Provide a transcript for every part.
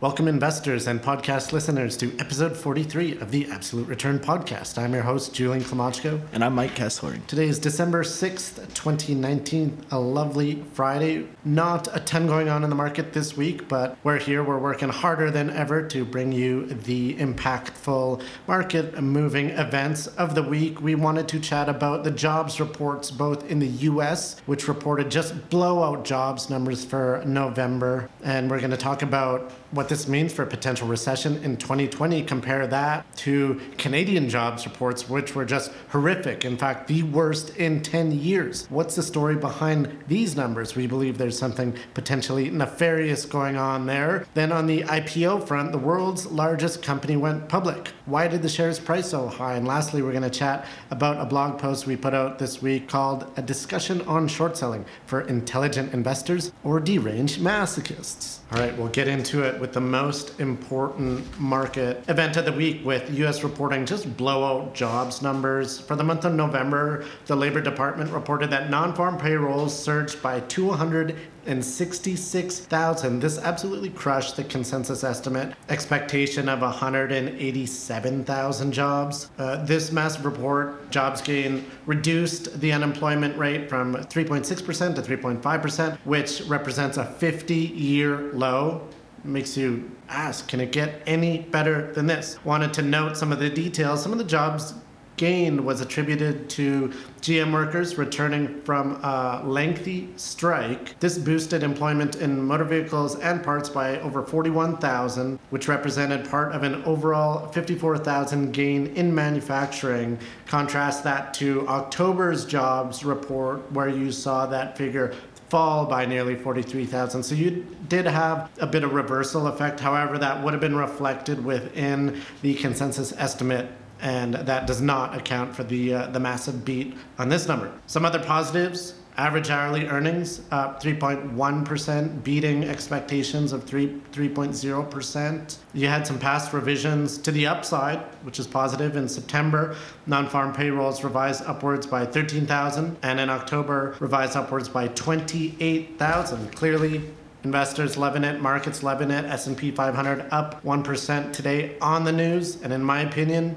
Welcome, investors and podcast listeners, to episode 43 of the Absolute Return Podcast. I'm your host, Julian Klymochko. And I'm Mike Kesslering. Today is December 6th, 2019, a lovely Friday. Not a ton going on in the market this week, but we're here. We're working harder than ever to bring you the impactful market moving events of the week. We wanted to chat about the jobs reports both in the US, which reported just blowout jobs numbers for November. And we're going to talk about what this means for a potential recession in 2020. Compare that to Canadian jobs reports, which were just horrific. In fact, the worst in 10 years. What's the story behind these numbers? We believe there's something potentially nefarious going on there. Then on the IPO front, the world's largest company went public. Why did the shares price so high? And lastly, we're going to chat about a blog post we put out this week called A Discussion on Short Selling for Intelligent Investors or Deranged Masochists. All right, we'll get into it with the most important market event of the week with US reporting just blowout jobs numbers. For the month of November, the Labor Department reported that non farm payrolls surged by 200 and 66,000. This absolutely crushed the consensus estimate expectation of 187,000 jobs. Uh, this massive report, jobs gain, reduced the unemployment rate from 3.6% to 3.5%, which represents a 50 year low makes you ask, can it get any better than this? Wanted to note some of the details. Some of the jobs gained was attributed to GM workers returning from a lengthy strike. This boosted employment in motor vehicles and parts by over 41,000, which represented part of an overall 54,000 gain in manufacturing. Contrast that to October's jobs report, where you saw that figure fall by nearly 43,000. So you did have a bit of reversal effect. However, that would have been reflected within the consensus estimate and that does not account for the uh, the massive beat on this number. Some other positives: average hourly earnings up 3.1%, beating expectations of 3 3.0%. You had some past revisions to the upside, which is positive. In September, non-farm payrolls revised upwards by 13,000, and in October revised upwards by 28,000. Clearly, Investors loving it, markets loving it. S&P 500 up 1% today on the news, and in my opinion,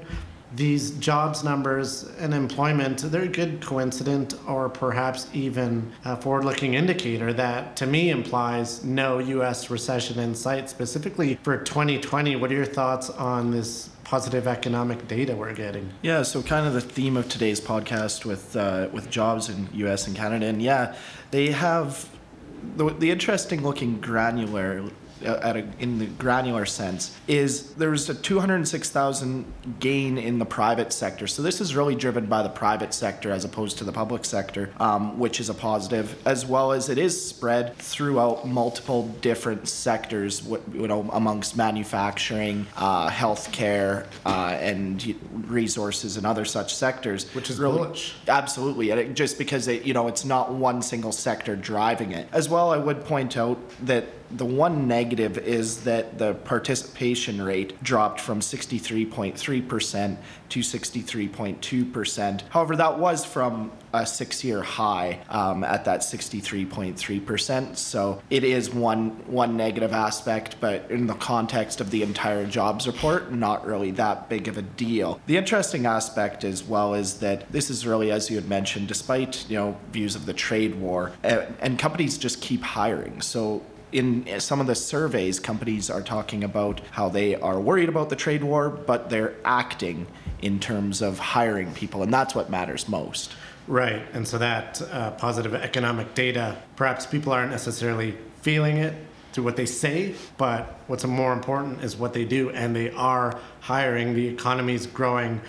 these jobs numbers and employment, they're a good coincident or perhaps even a forward looking indicator that to me implies no US recession in sight, specifically for 2020. What are your thoughts on this? Positive economic data we're getting. Yeah, so kind of the theme of today's podcast with uh, with jobs in U.S. and Canada, and yeah, they have the, the interesting looking granular at a, in the granular sense is there was a 206,000 gain in the private sector. So this is really driven by the private sector as opposed to the public sector, um, which is a positive, as well as it is spread throughout multiple different sectors, you know, amongst manufacturing, uh, healthcare, uh, and resources and other such sectors. Which is really, bullish. Absolutely, and it, just because it, you know it's not one single sector driving it. As well, I would point out that the one negative is that the participation rate dropped from 63.3% to 63.2%. However, that was from a six year high um, at that 63.3%. So it is one, one negative aspect, but in the context of the entire jobs report, not really that big of a deal. The interesting aspect as well is that this is really, as you had mentioned, despite you know views of the trade war, uh, and companies just keep hiring. So in some of the surveys, companies are talking about how they are worried about the trade war, but they're acting in terms of hiring people, and that's what matters most. Right, and so that uh, positive economic data, perhaps people aren't necessarily feeling it through what they say, but what's more important is what they do, and they are hiring. The economy is growing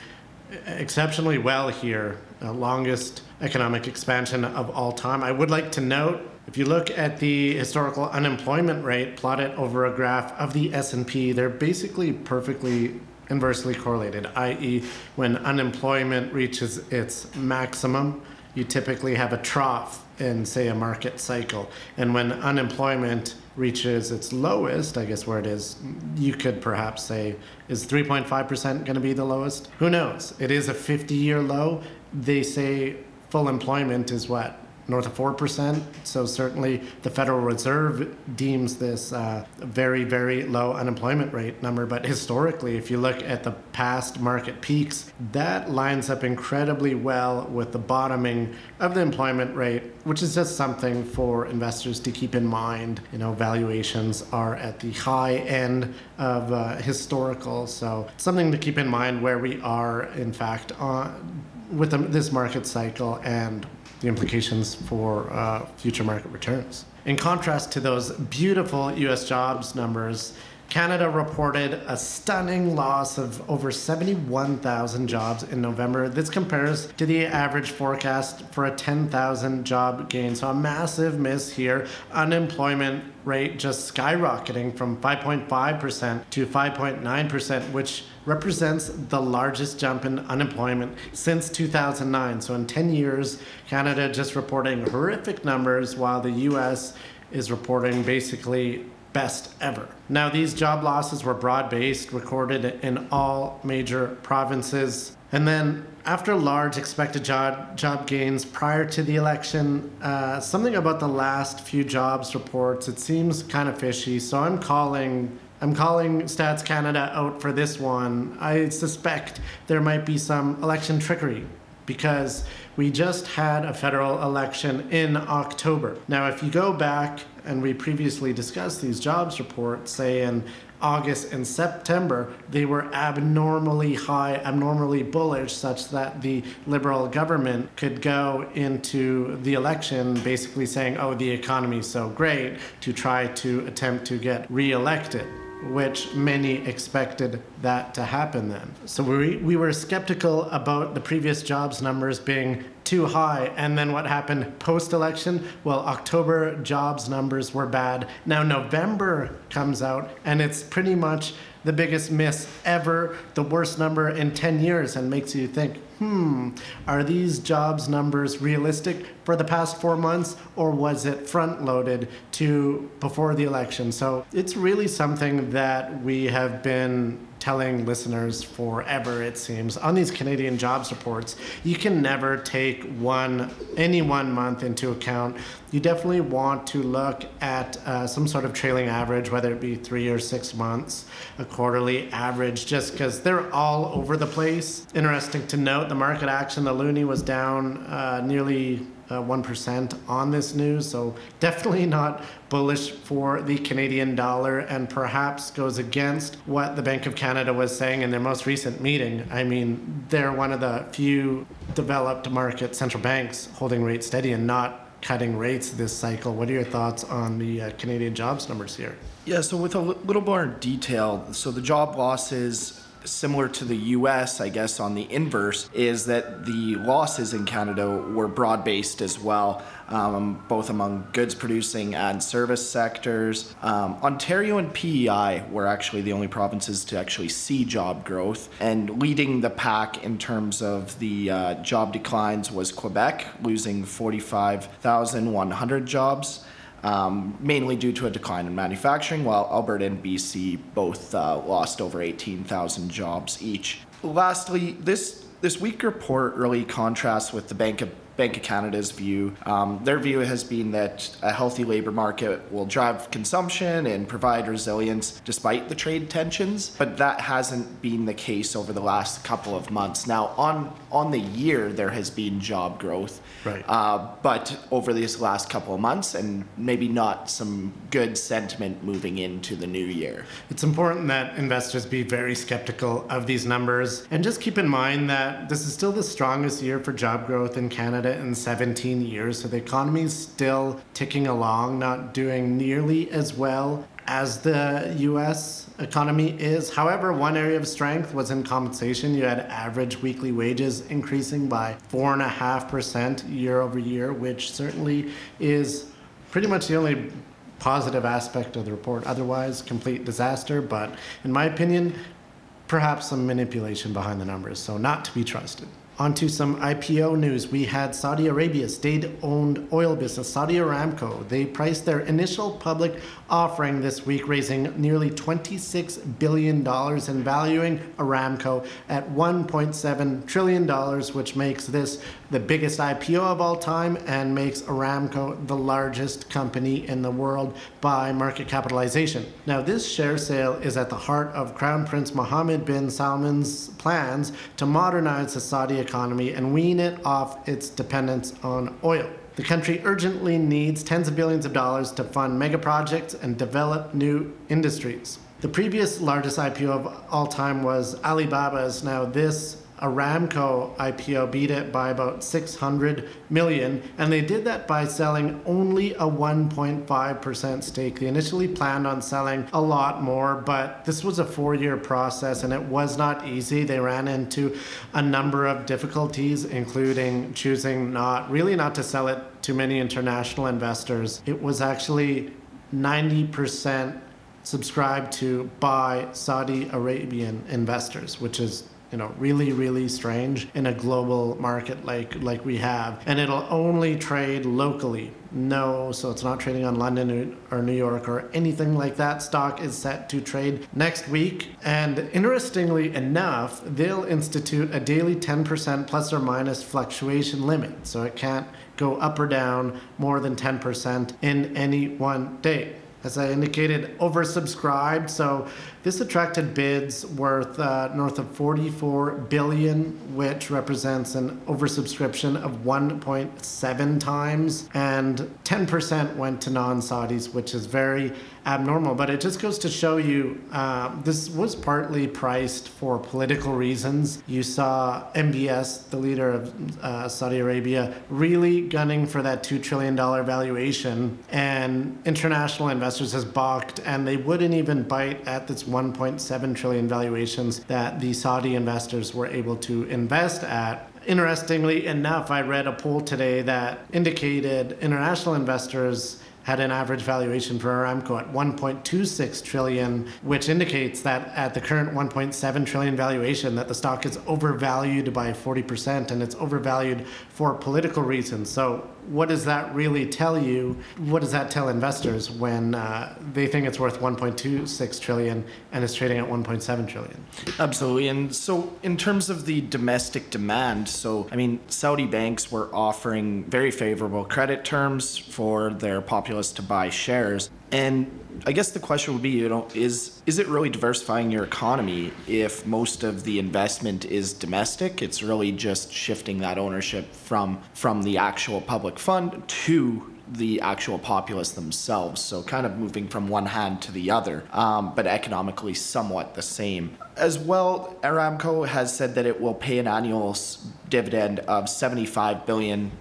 exceptionally well here, uh, longest economic expansion of all time. I would like to note If you look at the historical unemployment rate plotted over a graph of the S&P, they're basically perfectly inversely correlated, i.e., when unemployment reaches its maximum, you typically have a trough in, say, a market cycle. And when unemployment reaches its lowest, I guess where it is, you could perhaps say, is 3.5% going to be the lowest? Who knows? It is a 50 year low. They say full employment is what? North of 4%. So certainly the Federal Reserve deems this uh, very, very low unemployment rate number. But historically, if you look at the past market peaks, that lines up incredibly well with the bottoming of the employment rate, which is just something for investors to keep in mind. You know, valuations are at the high end of uh, historical. So something to keep in mind where we are, in fact, on with this market cycle and the implications for uh, future market returns. In contrast to those beautiful US jobs numbers, Canada reported a stunning loss of over 71,000 jobs in November. This compares to the average forecast for a 10,000 job gain. So a massive miss here. Unemployment rate just skyrocketing from 5.5% to 5.9%, which represents the largest jump in unemployment since 2009. So in 10 years, Canada just reporting horrific numbers while the US is reporting basically best ever. Now, these job losses were broad based, recorded in all major provinces. And then, after large expected job, job gains prior to the election, uh, something about the last few jobs reports, it seems kind of fishy. So I'm calling I'm calling Stats Canada out for this one. I suspect there might be some election trickery because we just had a federal election in October. Now, if you go back and we previously discussed these jobs reports, say in August and September, they were abnormally high, abnormally bullish, such that the Liberal government could go into the election basically saying, oh, the economy's so great, to try to attempt to get reelected which many expected that to happen then. So we, we were skeptical about the previous jobs numbers being too high. And then what happened post election? Well, October jobs numbers were bad. Now November comes out, and it's pretty much the biggest miss ever, the worst number in 10 years, and makes you think, hmm, are these jobs numbers realistic for the past four months, or was it front loaded to before the election? So it's really something that we have been telling listeners forever, it seems, on these Canadian jobs reports. You can never take one any one month into account. You definitely want to look at uh, some sort of trailing average, whether it be three or six months, a quarterly average, just because they're all over the place. Interesting to note, the market action, the loonie was down uh, nearly 1% on this news. So definitely not bullish for the Canadian dollar and perhaps goes against what the Bank of Canada was saying in their most recent meeting. I mean, they're one of the few developed market central banks holding rates steady and not cutting rates this cycle. What are your thoughts on the uh, Canadian jobs numbers here? Yeah, so with a little more detail, so the job losses similar to the US, I guess, on the inverse, is that the losses in Canada were broad based as well, um, both among goods producing and service sectors. Um, Ontario and PEI were actually the only provinces to actually see job growth, and leading the pack in terms of the uh, job declines was Quebec, losing 45,100 jobs um, mainly due to a decline in manufacturing, while Alberta and BC both uh, lost over 18,000 jobs each. Lastly, this, this weak report really contrasts with the Bank of Bank of Canada's view. Um, their view has been that a healthy labor market will drive consumption and provide resilience despite the trade tensions, but that hasn't been the case over the last couple of months. Now, on on the year, there has been job growth, right? Uh, but over these last couple of months, and maybe not some good sentiment moving into the new year. It's important that investors be very skeptical of these numbers, and just keep in mind that this is still the strongest year for job growth in Canada Canada in 17 years. So the economy is still ticking along, not doing nearly as well as the US economy is. However, one area of strength was in compensation. You had average weekly wages increasing by 4.5% year over year, which certainly is pretty much the only positive aspect of the report. Otherwise, complete disaster. But in my opinion, perhaps some manipulation behind the numbers. So not to be trusted. Onto some IPO news. We had Saudi Arabia's state-owned oil business, Saudi Aramco. They priced their initial public offering this week, raising nearly $26 billion and valuing Aramco at $1.7 trillion, which makes this the biggest IPO of all time and makes Aramco the largest company in the world by market capitalization. Now, this share sale is at the heart of Crown Prince Mohammed bin Salman's plans to modernize the Saudi economy and wean it off its dependence on oil. The country urgently needs tens of billions of dollars to fund mega projects and develop new industries. The previous largest IPO of all time was Alibaba's. Now, this Aramco IPO beat it by about 600 million, and they did that by selling only a 1.5% stake. They initially planned on selling a lot more, but this was a four year process and it was not easy. They ran into a number of difficulties, including choosing not really not to sell it to many international investors. It was actually 90% subscribed to by Saudi Arabian investors, which is you know really really strange in a global market like like we have. And it'll only trade locally. No so it's not trading on london or new york or anything like that. Stock is set to trade next week. And interestingly enough they'll institute a daily 10% plus or minus fluctuation limit. So it can't go up or down more than 10% in any one day as I indicated, oversubscribed. So this attracted bids worth uh, north of 44 billion, which represents an oversubscription of 1.7 times, and 10% went to non-Saudis, which is very abnormal. But it just goes to show you uh, this was partly priced for political reasons. You saw MBS, the leader of uh, Saudi Arabia, really gunning for that $2 trillion valuation, and international investors has balked, and they wouldn't even bite at this 1.7 trillion valuations that the Saudi investors were able to invest at. Interestingly enough, I read a poll today that indicated international investors had an average valuation for Aramco at 1.26 trillion, which indicates that at the current 1.7 trillion valuation, that the stock is overvalued by 40%, and it's overvalued for political reasons. So what does that really tell you? What does that tell investors when uh, they think it's worth 1.26 trillion and it's trading at 1.7 trillion? Absolutely. And so, in terms of the domestic demand, so I mean, Saudi banks were offering very favorable credit terms for their populace to buy shares. And I guess the question would be, you know, is is it really diversifying your economy if most of the investment is domestic? It's really just shifting that ownership from from the actual public fund to the actual populace themselves. So kind of moving from one hand to the other, um, but economically somewhat the same. As well, Aramco has said that it will pay an annual dividend of $75 billion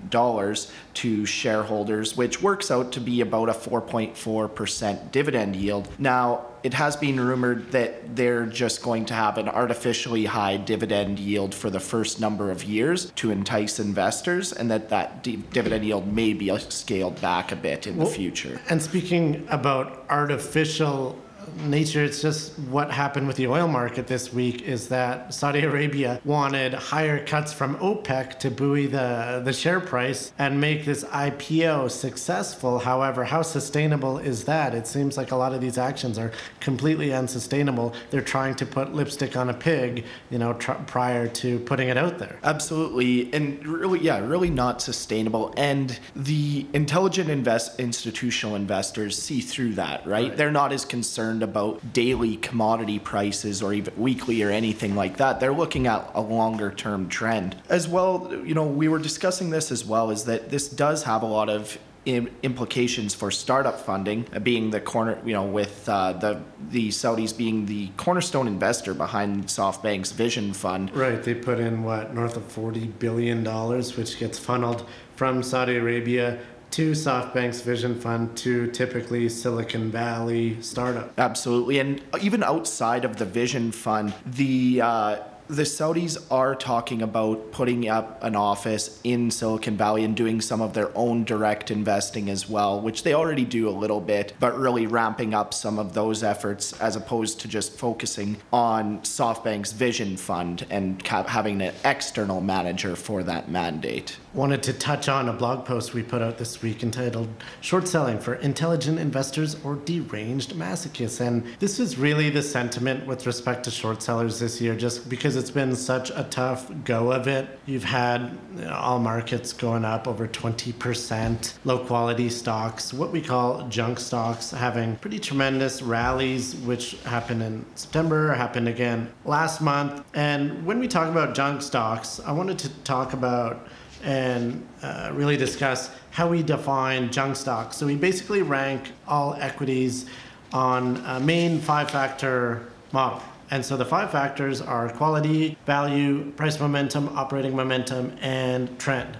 to shareholders, which works out to be about a 4.4% dividend yield. Now, it has been rumored that they're just going to have an artificially high dividend yield for the first number of years to entice investors, and that that d- dividend yield may be scaled back a bit in well, the future. And speaking about artificial nature, it's just what happened with the oil market this week is that Saudi Arabia wanted higher cuts from OPEC to buoy the, the share price and make this IPO successful. However, how sustainable is that? It seems like a lot of these actions are completely unsustainable. They're trying to put lipstick on a pig, you know, tr- prior to putting it out there. Absolutely. And really, yeah, really not sustainable. And the intelligent invest institutional investors see through that, right? right. They're not as concerned concerned about daily commodity prices or even weekly or anything like that. They're looking at a longer term trend. As well, you know, we were discussing this as well, is that this does have a lot of implications for startup funding, uh, being the corner, you know, with uh, the the Saudis being the cornerstone investor behind SoftBank's Vision Fund. Right, they put in what north of forty billion dollars, which gets funneled from Saudi Arabia to SoftBank's Vision Fund to typically Silicon Valley startup. Absolutely, and even outside of the Vision Fund, the uh, The Saudis are talking about putting up an office in Silicon Valley and doing some of their own direct investing as well, which they already do a little bit, but really ramping up some of those efforts as opposed to just focusing on SoftBank's Vision Fund and having an external manager for that mandate wanted to touch on a blog post we put out this week entitled Short Selling for Intelligent Investors or Deranged Masochists. And this is really the sentiment with respect to short sellers this year, just because it's been such a tough go of it. You've had all markets going up over 20%, low quality stocks, what we call junk stocks, having pretty tremendous rallies, which happened in September, happened again last month. And when we talk about junk stocks, I wanted to talk about and uh, really discuss how we define junk stocks. So we basically rank all equities on a main five factor model. And so the five factors are quality, value, price momentum, operating momentum, and trend.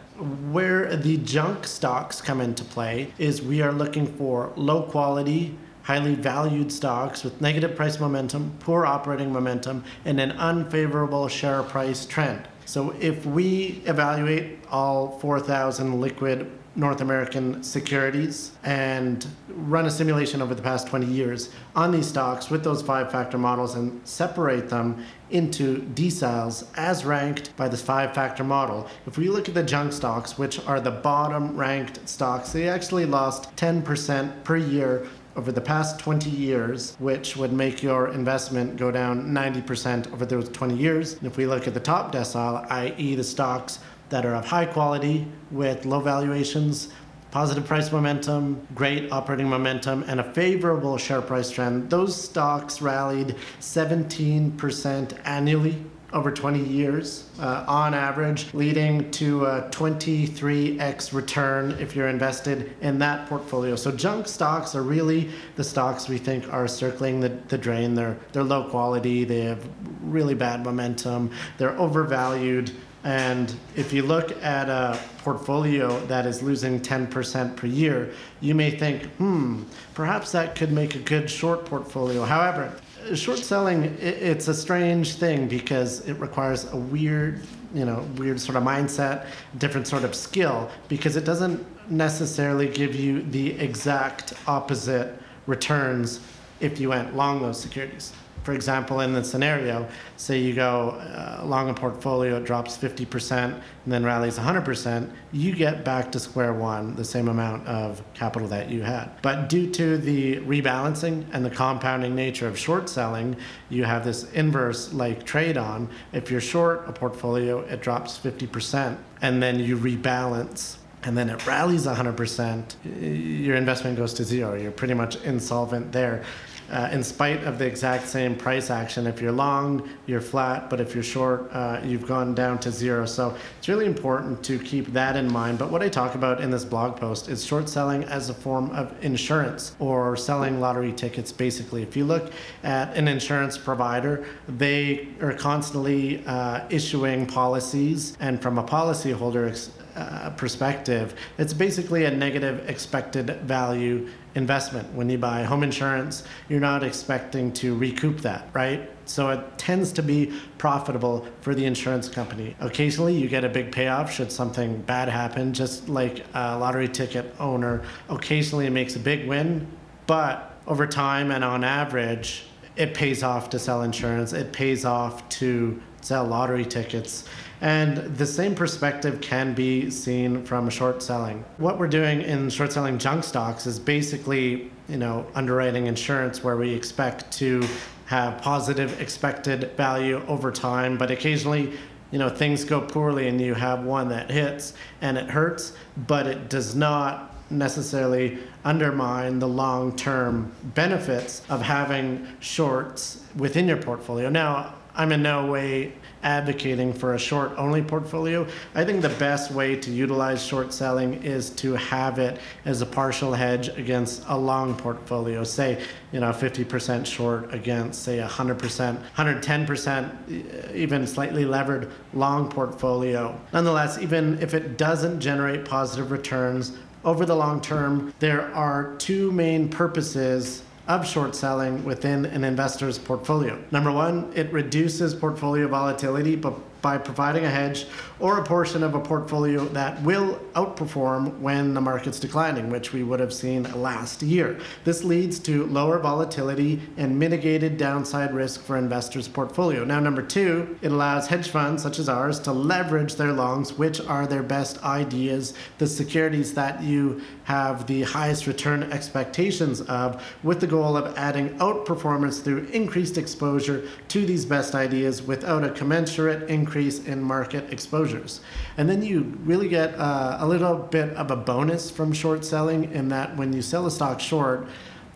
Where the junk stocks come into play is we are looking for low quality, highly valued stocks with negative price momentum, poor operating momentum, and an unfavorable share price trend. So if we evaluate all 4,000 liquid North American securities and run a simulation over the past 20 years on these stocks with those five factor models and separate them into deciles as ranked by this five factor model. If we look at the junk stocks, which are the bottom ranked stocks, they actually lost 10% per year over the past 20 years, which would make your investment go down 90% over those 20 years. And if we look at the top decile, i.e., the stocks that are of high quality with low valuations, positive price momentum, great operating momentum, and a favorable share price trend, those stocks rallied 17% annually over 20 years uh, on average, leading to a 23x return if you're invested in that portfolio. So junk stocks are really the stocks we think are circling the, the drain. They're, they're low quality, they have really bad momentum, they're overvalued. And if you look at a portfolio that is losing 10% per year, you may think, hmm, perhaps that could make a good short portfolio. However, short selling it's a strange thing because it requires a weird you know weird sort of mindset different sort of skill because it doesn't necessarily give you the exact opposite returns if you went long those securities for example, in the scenario, say you go uh, long a portfolio, it drops 50% and then rallies 100%, you get back to square one, the same amount of capital that you had. But due to the rebalancing and the compounding nature of short selling, you have this inverse like trade on. If you're short a portfolio, it drops 50% and then you rebalance and then it rallies 100%, your investment goes to zero. You're pretty much insolvent there uh, in spite of the exact same price action. If you're long, you're flat, but if you're short, uh, you've gone down to zero. So it's really important to keep that in mind. But what I talk about in this blog post is short selling as a form of insurance or selling lottery tickets, basically. If you look at an insurance provider, they are constantly uh, issuing policies, and from a policyholder uh, perspective, it's basically a negative expected value investment. When you buy home insurance, you're not expecting to recoup that, right? So it tends to be profitable for the insurance company. Occasionally, you get a big payoff should something bad happen, just like a lottery ticket owner. Occasionally, it makes a big win, but over time and on average, it pays off to sell insurance. It pays off to sell lottery tickets. And the same perspective can be seen from short selling. What we're doing in short selling junk stocks is basically, you know, underwriting insurance where we expect to have positive expected value over time, but occasionally you know things go poorly and you have one that hits and it hurts but it does not necessarily undermine the long-term benefits of having shorts within your portfolio now i'm in no way advocating for a short only portfolio. I think the best way to utilize short selling is to have it as a partial hedge against a long portfolio, say, you know, 50% short against, say, 100%, 110%, even slightly levered long portfolio. Nonetheless, even if it doesn't generate positive returns over the long term, there are two main purposes of short selling within an investor's portfolio. Number one, it reduces portfolio volatility, but by providing a hedge or a portion of a portfolio that will outperform when the market's declining, which we would have seen last year. This leads to lower volatility and mitigated downside risk for investors' portfolio. Now, number two, it allows hedge funds such as ours to leverage their longs, which are their best ideas, the securities that you have the highest return expectations of, with the goal of adding outperformance through increased exposure to these best ideas without a commensurate increase in market exposures. And then you really get uh, a little bit of a bonus from short selling in that when you sell a stock short,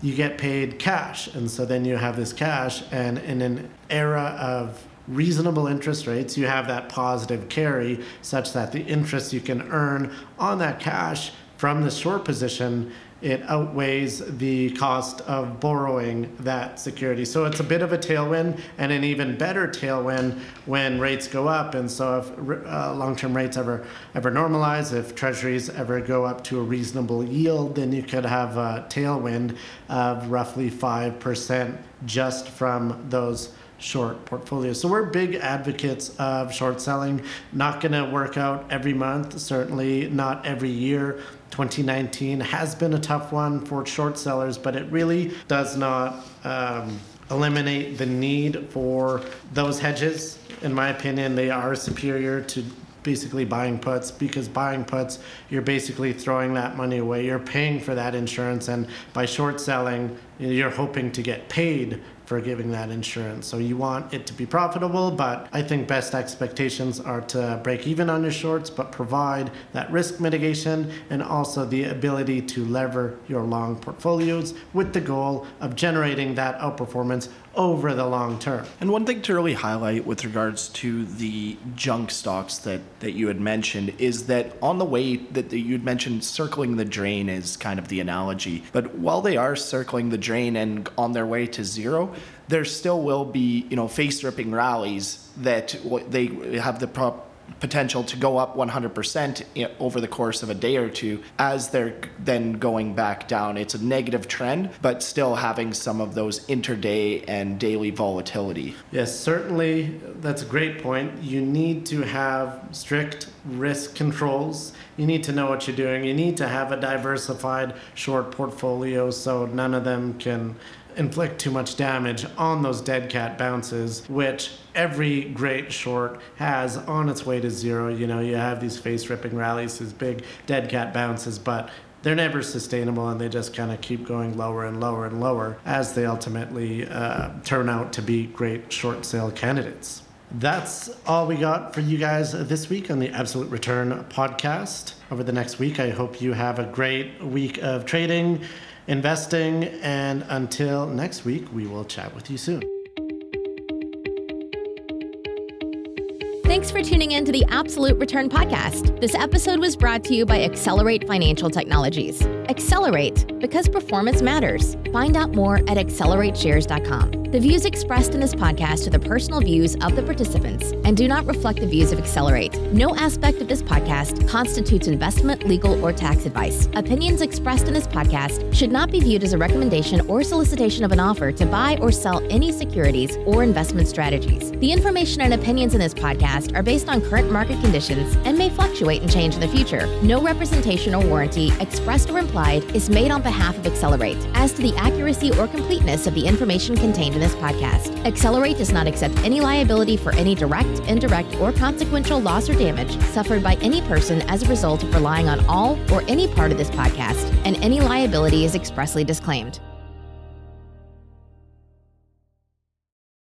you get paid cash. And so then you have this cash, and in an era of reasonable interest rates, you have that positive carry such that the interest you can earn on that cash from the short position it outweighs the cost of borrowing that security. So it's a bit of a tailwind and an even better tailwind when rates go up. And so if uh, long-term rates ever ever normalize, if treasuries ever go up to a reasonable yield, then you could have a tailwind of roughly 5% just from those short portfolios. So we're big advocates of short selling. Not going to work out every month, certainly not every year. 2019 has been a tough one for short sellers, but it really does not um, eliminate the need for those hedges. In my opinion, they are superior to basically buying puts because buying puts, you're basically throwing that money away. You're paying for that insurance, and by short selling, you're hoping to get paid for giving that insurance. So you want it to be profitable, but I think best expectations are to break even on your shorts, but provide that risk mitigation and also the ability to lever your long portfolios with the goal of generating that outperformance over the long term. And one thing to really highlight with regards to the junk stocks that, that you had mentioned is that on the way that you'd mentioned circling the drain is kind of the analogy. But while they are circling the drain and on their way to zero, there still will be, you know, face ripping rallies that they have the prop potential to go up 100% over the course of a day or two as they're then going back down. It's a negative trend, but still having some of those interday and daily volatility. Yes, certainly. That's a great point. You need to have strict risk controls. You need to know what you're doing. You need to have a diversified short portfolio so none of them can inflict too much damage on those dead cat bounces, which every great short has on its way to zero. You know, you have these face ripping rallies, these big dead cat bounces, but they're never sustainable and they just kind of keep going lower and lower and lower as they ultimately uh, turn out to be great short sale candidates. That's all we got for you guys this week on the Absolute Return podcast. Over the next week, I hope you have a great week of trading investing. And until next week, we will chat with you soon. Thanks for tuning in to the Absolute Return Podcast. This episode was brought to you by Accelerate Financial Technologies. Accelerate, because performance matters. Find out more at accelerateshares.com. The views expressed in this podcast are the personal views of the participants and do not reflect the views of Accelerate. No aspect of this podcast constitutes investment, legal, or tax advice. Opinions expressed in this podcast should not be viewed as a recommendation or solicitation of an offer to buy or sell any securities or investment strategies. The information and opinions in this podcast are based on current market conditions and may fluctuate and change in the future. No representation or warranty, expressed or implied, is made on behalf of Accelerate as to the accuracy or completeness of the information contained in this podcast. Accelerate does not accept any liability for any direct, indirect, or consequential loss or damage suffered by any person as a result of relying on all or any part of this podcast, and any liability is expressly disclaimed.